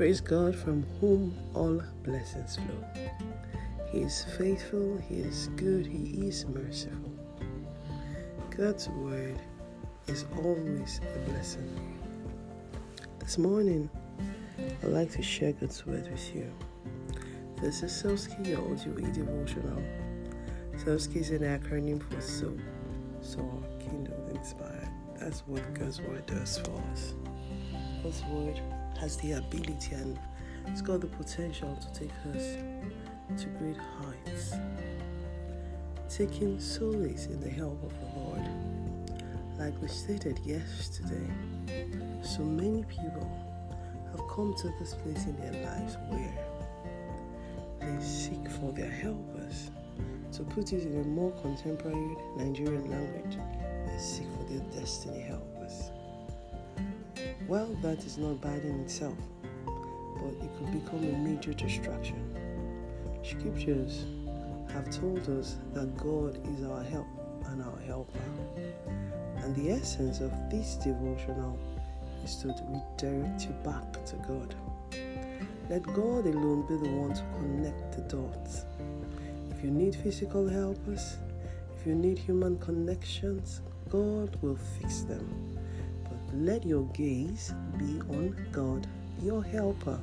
Praise God from whom all blessings flow. He is faithful, He is good, He is merciful. God's word is always a blessing. This morning, I'd like to share God's word with you. This is Sowski, your audio devotional. Sowski is an acronym for So, So Kindle Inspired. That's what God's word does for us. God's word has the ability and it's got the potential to take us to great heights. Taking solace in the help of the Lord. Like we stated yesterday, so many people have come to this place in their lives where they seek for their helpers. To put it in a more contemporary Nigerian language, they seek for their destiny helpers. Well, that is not bad in itself, but it could become a major distraction. Scriptures have told us that God is our help and our helper. And the essence of this devotional is to redirect you back to God. Let God alone be the one to connect the dots. If you need physical helpers, if you need human connections, God will fix them. Let your gaze be on God, your helper.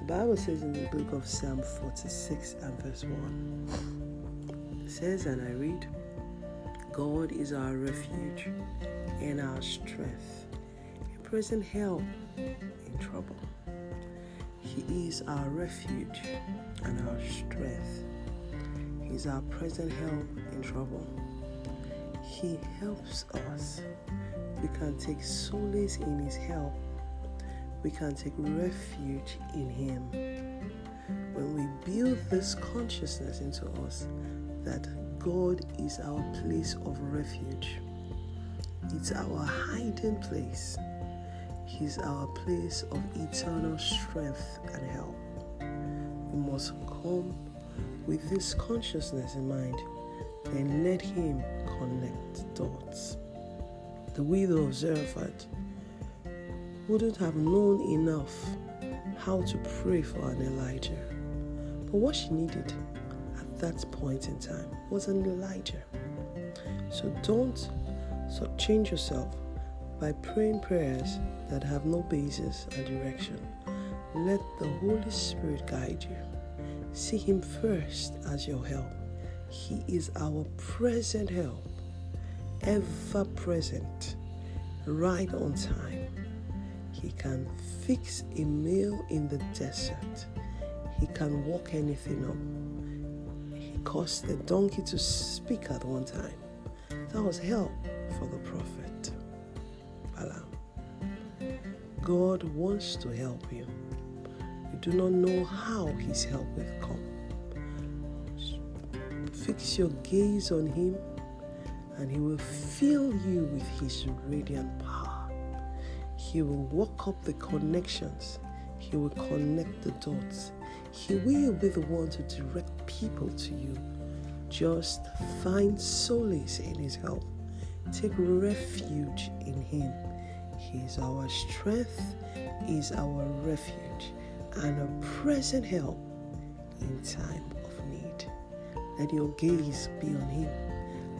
The Bible says in the book of Psalm 46 and verse 1, it says, and I read, God is our refuge and our strength, a present help in trouble. He is our refuge and our strength. He is our present help in trouble. He helps us. We can take solace in His help. We can take refuge in Him. When we build this consciousness into us that God is our place of refuge, it's our hiding place. He's our place of eternal strength and help. We must come with this consciousness in mind and let Him connect dots. The widow of Zarephath wouldn't have known enough how to pray for an Elijah. But what she needed at that point in time was an Elijah. So don't so change yourself by praying prayers that have no basis or direction. Let the Holy Spirit guide you. See Him first as your help. He is our present help, ever present, right on time. He can fix a meal in the desert. He can walk anything up. He caused the donkey to speak at one time. That was help for the prophet. Balaam. God wants to help you. You do not know how his help will come. Fix your gaze on him and he will fill you with his radiant power. He will walk up the connections. He will connect the dots. He will be the one to direct people to you. Just find solace in his help. Take refuge in him. He is our strength, is our refuge, and a present help in time of need. Let your gaze be on Him.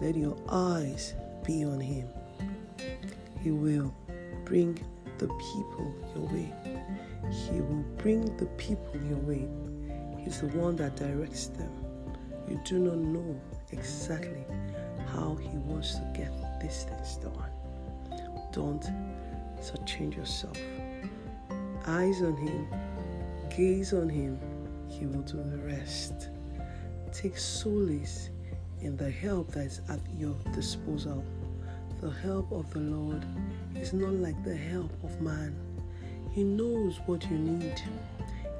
Let your eyes be on Him. He will bring the people your way. He will bring the people your way. He's the one that directs them. You do not know exactly how He wants to get these things done. Don't so change yourself. Eyes on Him, gaze on Him, He will do the rest. Take solace in the help that is at your disposal. The help of the Lord is not like the help of man. He knows what you need,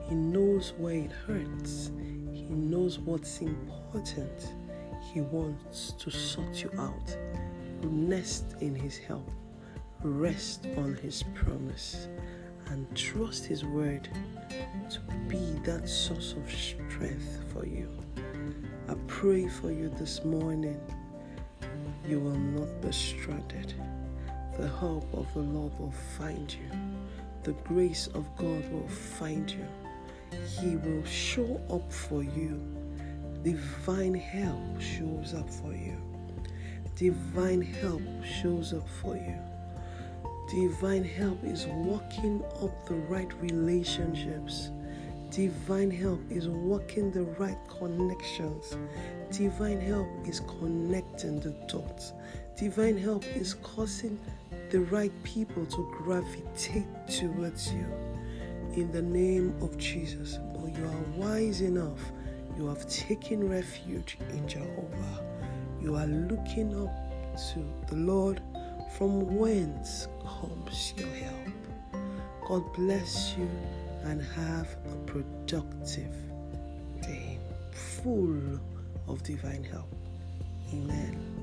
He knows where it hurts, He knows what's important. He wants to sort you out. Nest in His help rest on His promise and trust His word to be that source of strength for you. Pray for you this morning. You will not be stranded. The help of the Lord will find you. the grace of God will find you. He will show up for you. Divine help shows up for you. Divine help shows up for you. Divine help is working up the right relationships. Divine help is working the right connections. Divine help is connecting the dots. Divine help is causing the right people to gravitate towards you. In the name of Jesus, oh, you are wise enough. You have taken refuge in Jehovah. You are looking up to the Lord from whence comes your help. God bless you and have a productive day full of divine help. Amen.